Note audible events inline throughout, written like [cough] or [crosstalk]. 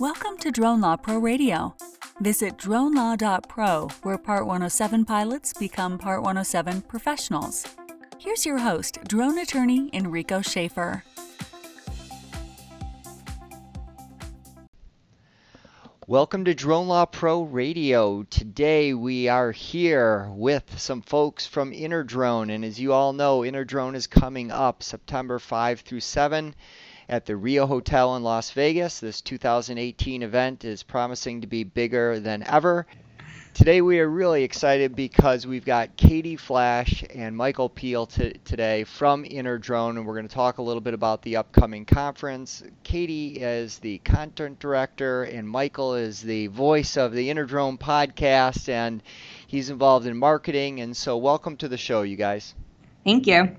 Welcome to Drone Law Pro Radio. Visit dronelaw.pro, where Part 107 pilots become Part 107 professionals. Here's your host, drone attorney Enrico Schaefer. Welcome to Drone Law Pro Radio. Today we are here with some folks from InterDrone, and as you all know, InterDrone is coming up September 5 through 7 at the Rio Hotel in Las Vegas. This 2018 event is promising to be bigger than ever. Today we are really excited because we've got Katie Flash and Michael Peel t- today from InterDrone, and we're going to talk a little bit about the upcoming conference. Katie is the content director, and Michael is the voice of the InterDrone podcast, and he's involved in marketing. And so, welcome to the show, you guys. Thank you.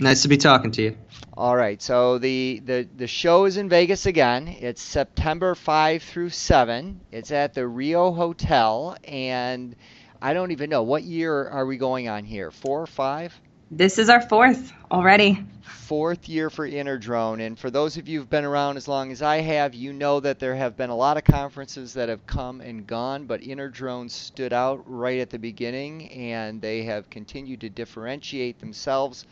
Nice to be talking to you. All right, so the, the, the show is in Vegas again. It's September 5 through 7. It's at the Rio Hotel, and I don't even know. What year are we going on here? Four or five? This is our fourth already. Fourth year for InterDrone. And for those of you who've been around as long as I have, you know that there have been a lot of conferences that have come and gone, but InterDrone stood out right at the beginning, and they have continued to differentiate themselves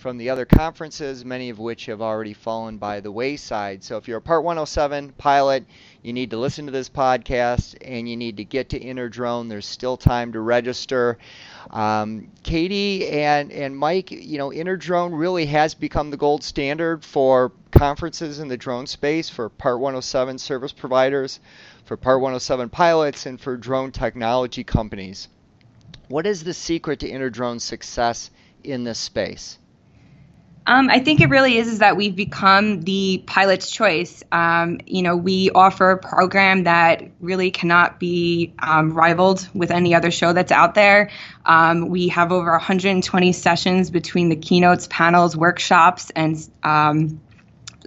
from the other conferences, many of which have already fallen by the wayside. So if you're a Part 107 pilot, you need to listen to this podcast and you need to get to InterDrone. There's still time to register. Um, Katie and, and Mike, you know, InterDrone really has become the gold standard for conferences in the drone space for Part 107 service providers, for Part 107 pilots, and for drone technology companies. What is the secret to InterDrone's success in this space? Um, I think it really is is that we've become the pilot's choice. Um, you know, we offer a program that really cannot be um, rivaled with any other show that's out there. Um, we have over 120 sessions between the keynotes, panels, workshops, and um,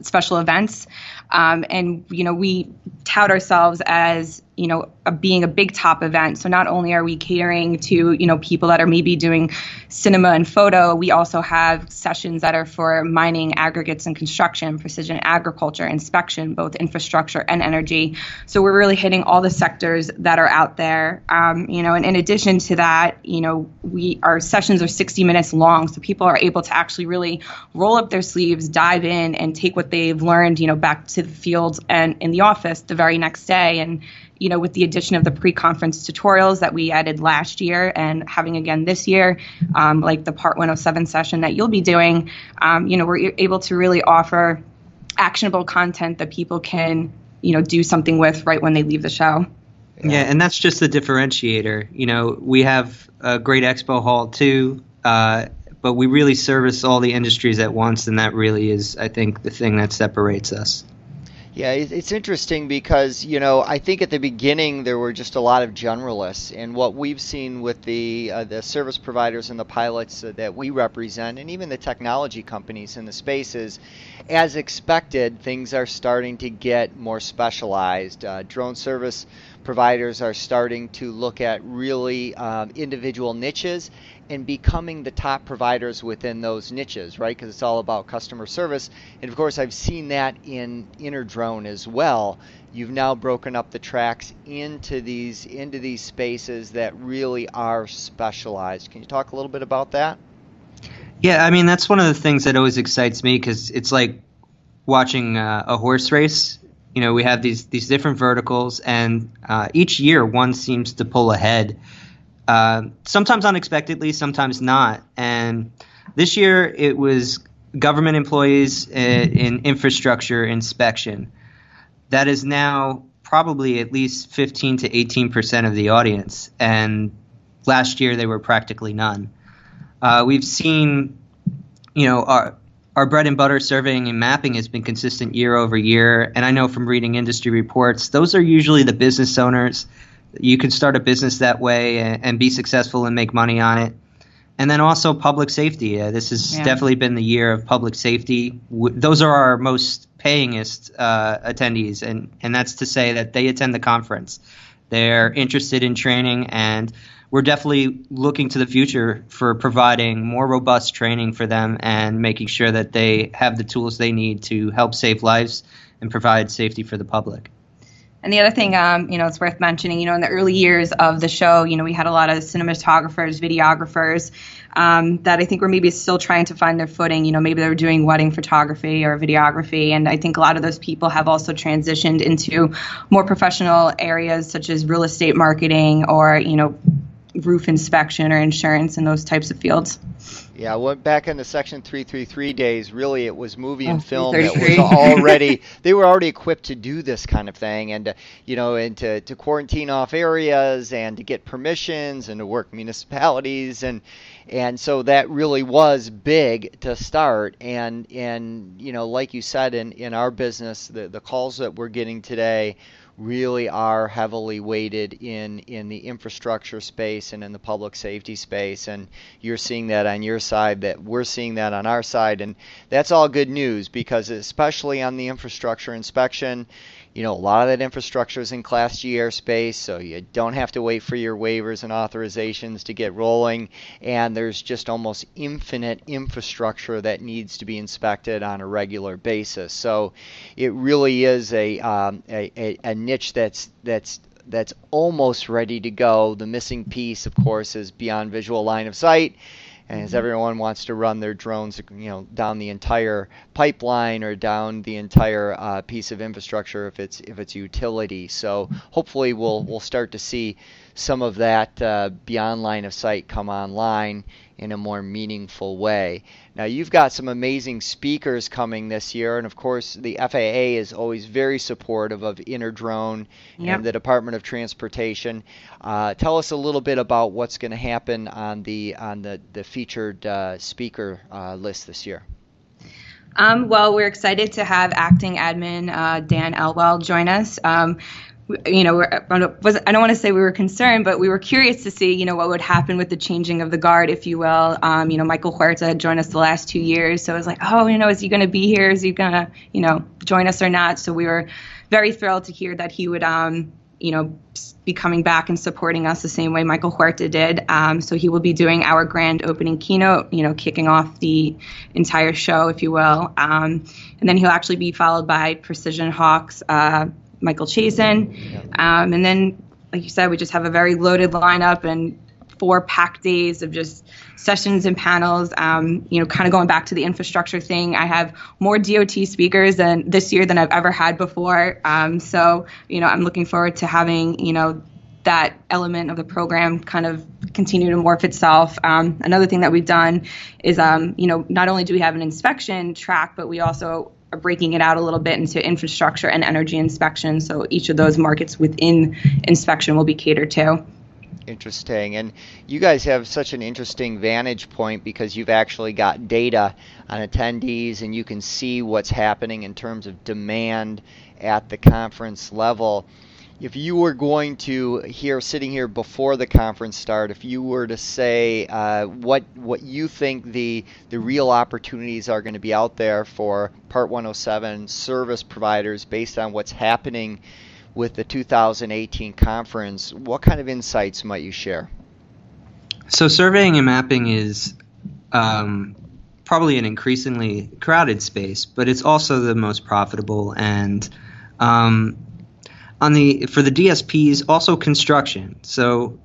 special events. Um, and you know, we tout ourselves as you know a, being a big top event. So not only are we catering to you know people that are maybe doing cinema and photo we also have sessions that are for mining aggregates and construction precision agriculture inspection both infrastructure and energy. So we're really hitting all the sectors that are out there. Um, you know and in addition to that you know we our sessions are 60 minutes long so people are able to actually really roll up their sleeves dive in and take what they've learned you know back to the field and in the office the very next day. And you know, with the addition of the pre-conference tutorials that we added last year and having again this year, um, like the Part 107 session that you'll be doing, um, you know, we're able to really offer actionable content that people can, you know, do something with right when they leave the show. Yeah, and that's just the differentiator. You know, we have a great expo hall too, uh, but we really service all the industries at once, and that really is, I think, the thing that separates us. Yeah, it's interesting because you know I think at the beginning there were just a lot of generalists, and what we've seen with the uh, the service providers and the pilots that we represent, and even the technology companies in the space is, as expected, things are starting to get more specialized. Uh, drone service providers are starting to look at really um, individual niches and becoming the top providers within those niches, right? Because it's all about customer service. And of course, I've seen that in InterDrone as well. You've now broken up the tracks into these into these spaces that really are specialized. Can you talk a little bit about that? Yeah, I mean that's one of the things that always excites me because it's like watching uh, a horse race you know, we have these these different verticals, and uh, each year one seems to pull ahead. Uh, sometimes unexpectedly, sometimes not. And this year it was government employees in, in infrastructure inspection. That is now probably at least 15 to 18 percent of the audience, and last year they were practically none. Uh, we've seen, you know, our our bread and butter surveying and mapping has been consistent year over year. And I know from reading industry reports, those are usually the business owners. You can start a business that way and, and be successful and make money on it. And then also public safety. Uh, this has yeah. definitely been the year of public safety. W- those are our most payingest uh, attendees, and and that's to say that they attend the conference. They're interested in training and we're definitely looking to the future for providing more robust training for them and making sure that they have the tools they need to help save lives and provide safety for the public. And the other thing, um, you know, it's worth mentioning, you know, in the early years of the show, you know, we had a lot of cinematographers, videographers um, that I think were maybe still trying to find their footing. You know, maybe they were doing wedding photography or videography. And I think a lot of those people have also transitioned into more professional areas such as real estate marketing or, you know, roof inspection or insurance and those types of fields. Yeah, I went back in the Section 333 days. Really, it was movie and Oh, film that was already [laughs] they were already equipped to do this kind of thing, and uh, you know, and to, to quarantine off areas and to get permissions and to work municipalities and and so that really was big to start. And and you know, like you said, in in our business, the the calls that we're getting today really are heavily weighted in in the infrastructure space and in the public safety space. And you're seeing that on your side that we're seeing that on our side. And that's all good news because especially on the infrastructure inspection you know a lot of that infrastructure is in class G airspace so you don't have to wait for your waivers and authorizations to get rolling and there's just almost infinite infrastructure that needs to be inspected on a regular basis so it really is a um, a, a, a niche that's that's that's almost ready to go. The missing piece, of course, is beyond visual line of sight. And as everyone wants to run their drones, you know, down the entire pipeline or down the entire uh, piece of infrastructure, if it's if it's utility. So hopefully we'll we'll start to see some of that uh, beyond line of sight come online in a more meaningful way. Now you've got some amazing speakers coming this year, and of course the FAA is always very supportive of Interdrone Yep. and the Department of Transportation. Uh, tell us a little bit about what's going to happen on the on the the featured uh, speaker uh, list this year. Um, well, we're excited to have acting admin uh, Dan Elwell join us. Um, you know, I don't want to say we were concerned, but we were curious to see, you know, what would happen with the changing of the guard, if you will. Um, you know, Michael Huerta had joined us the last two years, so it was like, oh, you know, is he going to be here? Is he going to, you know, join us or not? So we were very thrilled to hear that he would, um, you know, be coming back and supporting us the same way Michael Huerta did. Um, so he will be doing our grand opening keynote, you know, kicking off the entire show, if you will. Um, and then he'll actually be followed by PrecisionHawk's, uh, Michael Chasen. Um, and then, like you said, we just have a very loaded lineup and four packed days of just sessions and panels. Um, you know, kind of going back to the infrastructure thing, I have more DOT speakers than this year than I've ever had before. Um, so, you know, I'm looking forward to having, you know, that element of the program kind of continue to morph itself. Um, another thing that we've done is, um, you know, not only do we have an inspection track, but we also are breaking it out a little bit into infrastructure and energy inspection. So each of those markets within inspection will be catered to. Interesting. And you guys have such an interesting vantage point because you've actually got data on attendees and you can see what's happening in terms of demand at the conference level. If you were going to here, sitting here before the conference start, if you were to say uh, what what you think the the real opportunities are going to be out there for Part 107 service providers based on what's happening with the 2018 conference, what kind of insights might you share? So surveying and mapping is um, probably an increasingly crowded space, but it's also the most profitable. And um, on the for the DSPs, also construction. So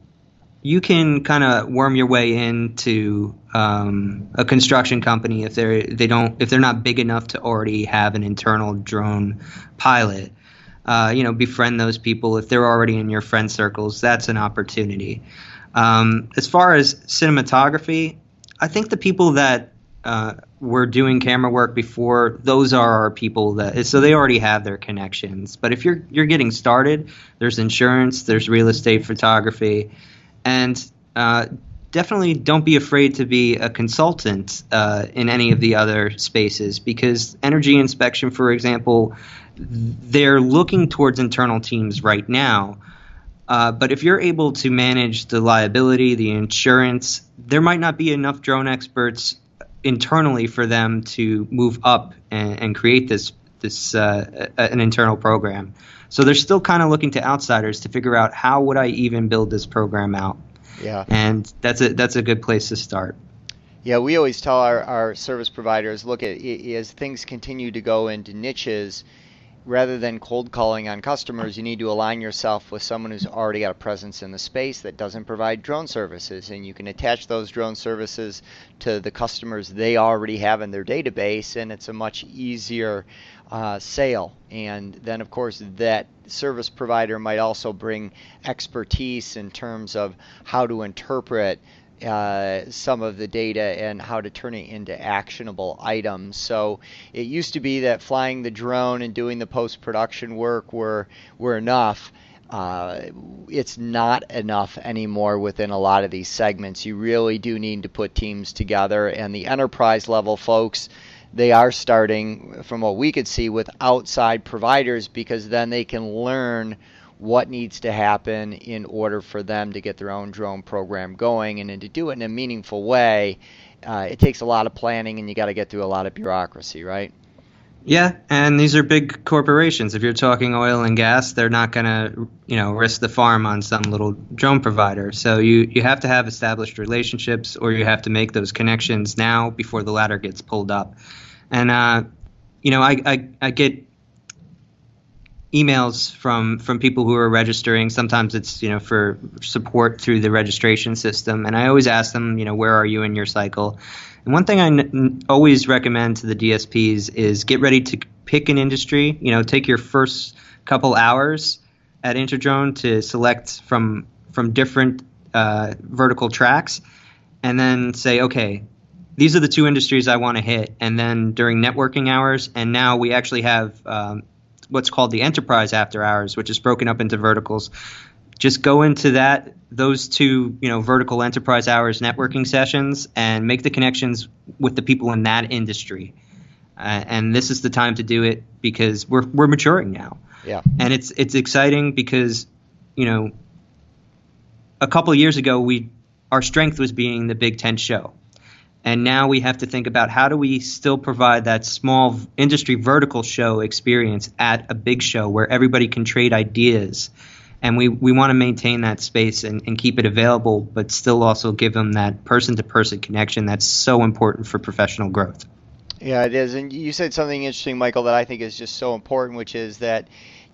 you can kind of worm your way into um, a construction company if they're they don't if they're not big enough to already have an internal drone pilot. Uh, you know, befriend those people if they're already in your friend circles. That's an opportunity. Um, as far as cinematography, I think the people that uh, were doing camera work before, those are our people that so they already have their connections. But if you're you're getting started, there's insurance, there's real estate photography, and uh, definitely don't be afraid to be a consultant uh, in any of the other spaces because energy inspection, for example, they're looking towards internal teams right now. Uh, but if you're able to manage the liability, the insurance, there might not be enough drone experts internally for them to move up and, and create this this uh, an internal program. So they're still kind of looking to outsiders to figure out how would I even build this program out, Yeah. and that's a that's a good place to start. Yeah, we always tell our, our service providers look at as things continue to go into niches rather than cold calling on customers, you need to align yourself with someone who's already got a presence in the space that doesn't provide drone services. And you can attach those drone services to the customers they already have in their database, and it's a much easier uh, sale. And then, of course, that service provider might also bring expertise in terms of how to interpret uh, some of the data and how to turn it into actionable items. So it used to be that flying the drone and doing the post production work were were enough. Uh, it's not enough anymore within a lot of these segments. You really do need to put teams together, and the enterprise level folks they are starting, from what we could see, with outside providers because then they can learn what needs to happen in order for them to get their own drone program going and, and to do it in a meaningful way uh, it takes a lot of planning and you got to get through a lot of bureaucracy right? Yeah and these are big corporations. If you're talking oil and gas they're not going to you know risk the farm on some little drone provider. So you you have to have established relationships or you have to make those connections now before the ladder gets pulled up. And uh, you know I, I, I get emails from from people who are registering. Sometimes it's you know for support through the registration system, and I always ask them, you know, where are you in your cycle? And one thing I n- always recommend to the DSPs is get ready to pick an industry. You know, take your first couple hours at Interdrone to select from from different uh, vertical tracks, and then say, okay, these are the two industries I want to hit. And then during networking hours, and now we actually have um, what's called the enterprise after hours, which is broken up into verticals. Just go into that those two you know vertical enterprise hours networking sessions and make the connections with the people in that industry. Uh, and this is the time to do it because we're we're maturing now. Yeah. And it's it's exciting because you know a couple years ago we our strength was being the Big Ten show. And now we have to think about how do we still provide that small industry vertical show experience at a big show where everybody can trade ideas. And we, we want to maintain that space and, and keep it available, but still also give them that person to person connection that's so important for professional growth. Yeah, it is. And you said something interesting, Michael, that I think is just so important, which is that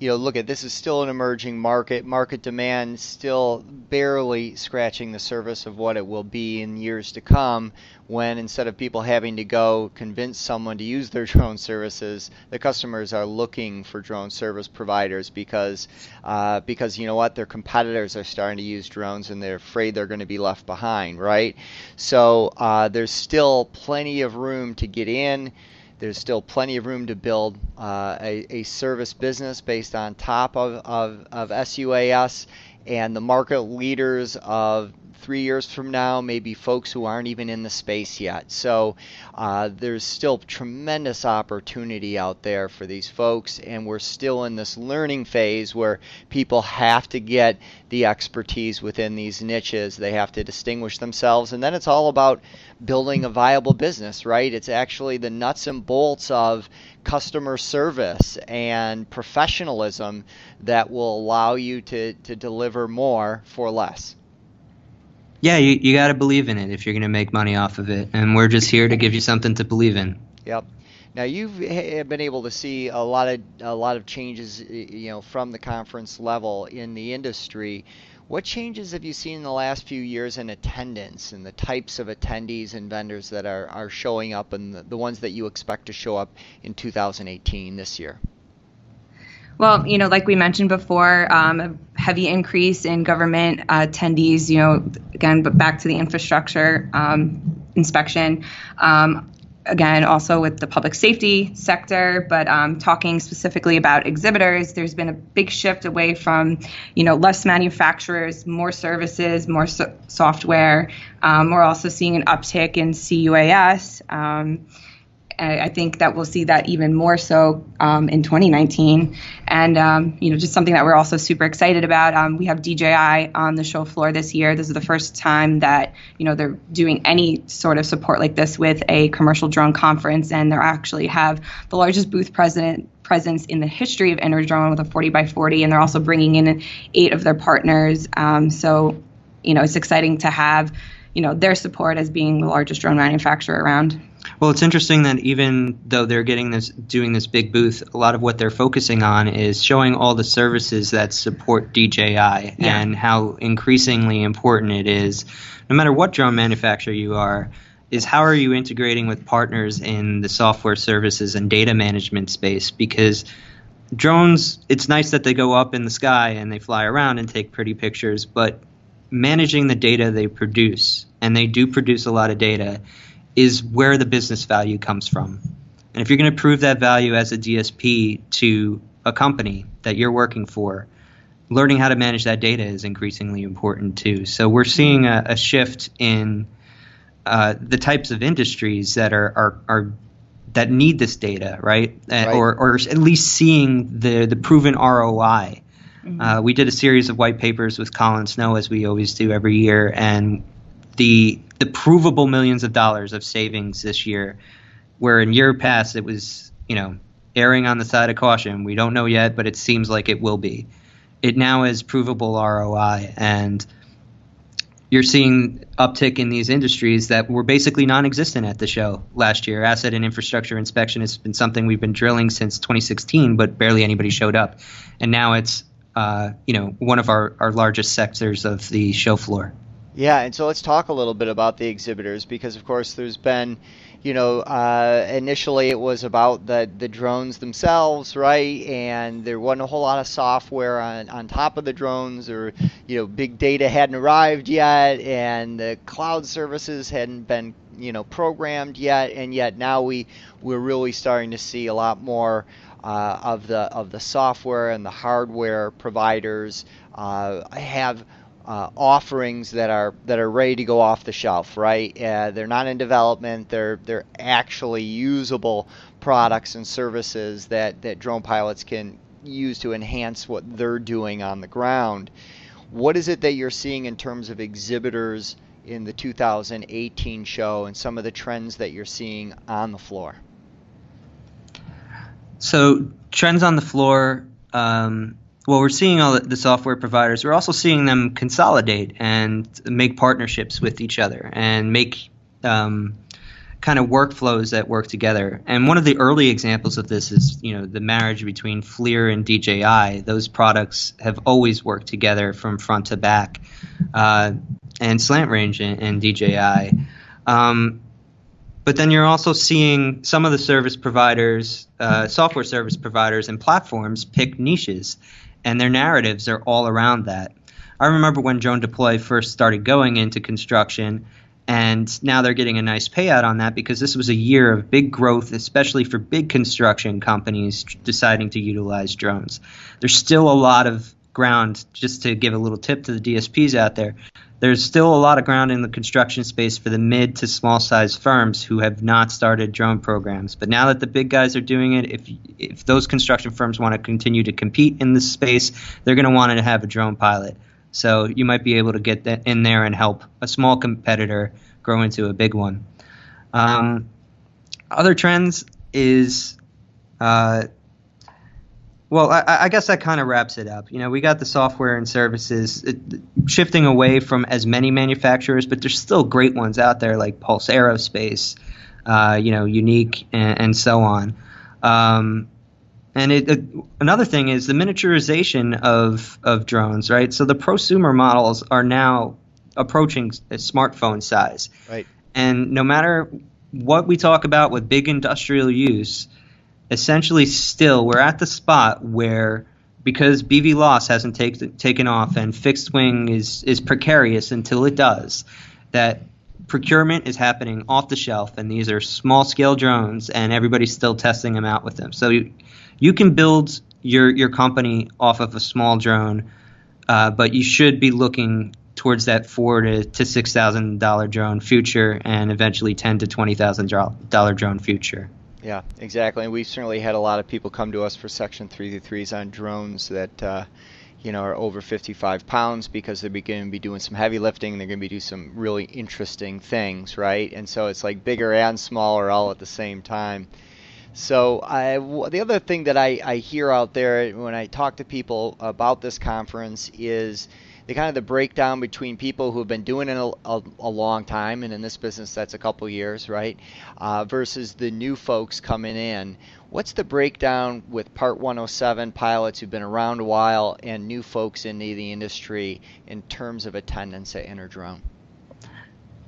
you know, look at this is still an emerging market. Market demand still barely scratching the surface of what it will be in years to come. When instead of people having to go convince someone to use their [laughs] drone services, the customers are looking for drone service providers because uh, because you know what, their competitors are starting to use drones and they're afraid they're going to be left behind, right? So uh, there's still plenty of room to get in. There's still plenty of room to build uh, a, a, service business based on top of, of, of SUAS and the market leaders of three years from now, maybe folks who aren't even in the space yet. So uh, there's still tremendous opportunity out there for these folks, and we're still in this learning phase where people have to get the expertise within these niches. They have to distinguish themselves, and then it's all about building a viable business, right? It's actually the nuts and bolts of customer service and professionalism that will allow you to, to deliver more for less yeah, you, you got to believe in it if you're going to make money off of it. And we're just here to give you something to believe in. Yep. Now you've been able to see a lot of a lot of changes, you know, from the conference level in the industry. What changes have you seen in the last few years in attendance and the types of attendees and vendors that are, are showing up and the, the ones that you expect to show up in 2018 this year? Well, you know, like we mentioned before, um, a heavy increase in government uh, attendees. You know, again, but back to the infrastructure um, inspection. Um, again, also with the public safety sector, but um, talking specifically about exhibitors, there's been a big shift away from, you know, less manufacturers, more services, more so- software. Um, we're also seeing an uptick in CUAS. I think that we'll see that even more so um, in 2019, and um, you know, just something that we're also super excited about. Um, we have DJI on the show floor this year. This is the first time that you know they're doing any sort of support like this with a commercial drone conference, and they actually have the largest booth president presence in the history of Interdrone with a 40 by 40, and they're also bringing in eight of their partners. Um, so, you know, it's exciting to have you know their support as being the largest drone manufacturer around. Well, it's interesting that even though they're getting this, doing this big booth, a lot of what they're focusing on is showing all the services that support DJI yeah. and how increasingly important it is, no matter what drone manufacturer you are, is how are you integrating with partners in the software services and data management space? Because drones, it's nice that they go up in the sky and they fly around and take pretty pictures, but managing the data they produce, and they do produce a lot of data, is where the business value comes from. And if you're going to prove that value as a DSP to a company that you're working for, learning how to manage that data is increasingly important too. So we're seeing a, a shift in uh, the types of industries that are, are, are that need this data, right? Uh, right. Or, or at least seeing the, the proven ROI. Mm-hmm. Uh, we did a series of white papers with Colin Snow, as we always do every year, and the the provable millions of dollars of savings this year, where in year past it was, you know, erring on the side of caution. We don't know yet, but it seems like it will be. It now is provable ROI, and you're seeing uptick in these industries that were basically non-existent at the show last year. Asset and infrastructure inspection has been something we've been drilling since 2016, but barely anybody showed up, and now it's uh, you know one of our, our largest sectors of the show floor. Yeah, and so let's talk a little bit about the exhibitors because, of course, there's been, you know, uh, initially it was about the the drones themselves, right? And there wasn't a whole lot of software on on top of the drones, or you know, big data hadn't arrived yet, and the cloud services hadn't been, you know, programmed yet, and yet now we we're really starting to see a lot more. Uh, of the of the software and the hardware providers uh, have uh, offerings that are that are ready to go off the shelf, right? Uh, they're not in development; they're they're actually usable products and services that that drone pilots can use to enhance what they're doing on the ground. What is it that you're seeing in terms of exhibitors in the 2018 show and some of the trends that you're seeing on the floor? So trends on the floor. Um, well, we're seeing all the software providers. We're also seeing them consolidate and make partnerships with each other and make um, kind of workflows that work together. And one of the early examples of this is, you know, the marriage between FLIR and DJI. Those products have always worked together from front to back, uh, and SlantRange and, and DJI. Um, but then you're also seeing some of the service providers, uh, software service providers, and platforms pick niches and their narratives are all around that. I remember when DroneDeploy first started going into construction, and now they're getting a nice payout on that because this was a year of big growth, especially for big construction companies deciding to utilize drones. There's still a lot of ground, just to give a little tip to the DSPs out there, there's still a lot of ground in the construction space for the mid to small size firms who have not started drone programs. But now that the big guys are doing it, if if those construction firms want to continue to compete in this space, they're going to want to have a drone pilot. So you might be able to get in there and help a small competitor grow into a big one. Um, other trends is uh, well, I, I, guess that kind of wraps it up. You know, we got the software and services it, shifting away from as many manufacturers, but there's still great ones out there like Pulse Aerospace, uh, you know, Yuneec, and, and so on. Um, and it, it, another thing is the miniaturization of of drones, right? So the prosumer models are now approaching a smartphone size, right? And no matter what we talk about with big industrial use essentially still we're at the spot where because BVLOS hasn't take, taken off and fixed wing is is precarious until it does, that procurement is happening off the shelf, and these are small scale drones, and everybody's still testing them out with them. So you, you can build your your company off of a small drone, uh, but you should be looking towards that four to, to six thousand dollar drone future, and eventually ten to twenty thousand dollar drone future. Yeah, exactly. And we've certainly had a lot of people come to us for Section 333s on drones that, uh, you know, are over 55 pounds because they're going to be doing some heavy lifting. They're going to be doing some really interesting things, right? And so it's like bigger and smaller all at the same time. So I, the other thing that I, I hear out there when I talk to people about this conference is the kind of the breakdown between people who have been doing it a, a, a long time, and in this business that's a couple years, right, uh, versus the new folks coming in. What's the breakdown with Part 107 pilots who've been around a while and new folks in the, industry in terms of attendance at Interdrone?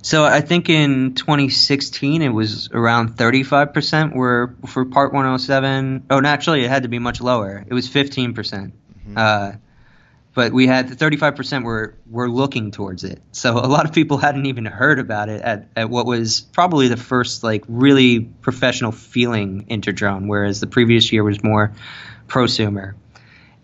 So I think in 2016 it was around 35% were for Part 107. Oh, no, actually it had to be much lower. It was 15%. Mm-hmm. Uh, but we had 35% were were looking towards it. So a lot of people hadn't even heard about it at, at what was probably the first like really professional feeling Interdrone, whereas the previous year was more prosumer.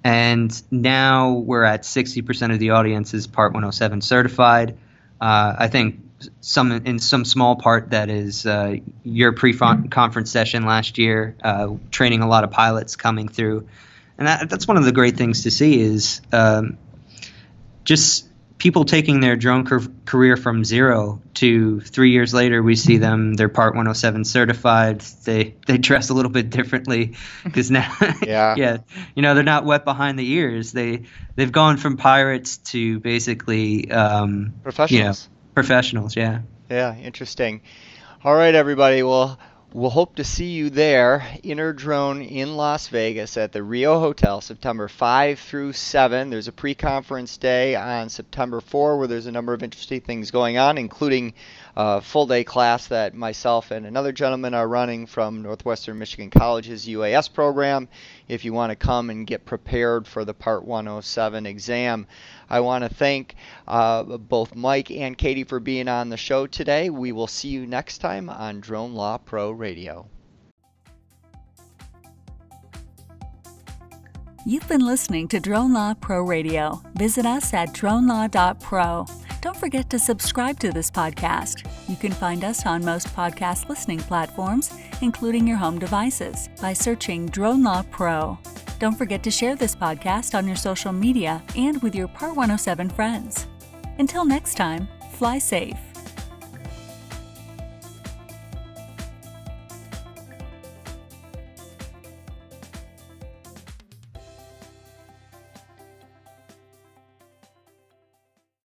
And now we're at 60% of the audience is Part 107 certified. Uh, I think some in some small part that is uh, your pre-conference session last year, uh, training a lot of pilots coming through, and that, that's one of the great things to see is um, just people taking their drone cur- career from zero to three years later. We see them; they're Part 107 certified. They they dress a little bit differently [laughs] because now, [laughs] yeah, yeah, you know, they're not wet behind the ears. They they've gone from pirates to basically um, professionals. You know, Professionals, yeah. Yeah, interesting. All right, everybody. Well, we'll hope to see you there, InterDrone in Las Vegas at the Rio Hotel, September 5 through 7. There's a pre-conference day on September 4 where there's a number of interesting things going on, including a full day class that myself and another gentleman are running from Northwestern Michigan College's UAS program. If you want to come and get prepared for the Part 107 exam. I want to thank uh, both Mike and Katie for being on the show today. We will see you next time on Drone Law Pro Radio. You've been listening to Drone Law Pro Radio. Visit us at dronelaw.pro. Don't forget to subscribe to this podcast. You can find us on most podcast listening platforms, including your home devices, by searching Drone Law Pro. Don't forget to share this podcast on your social media and with your Part 107 friends. Until next time, fly safe.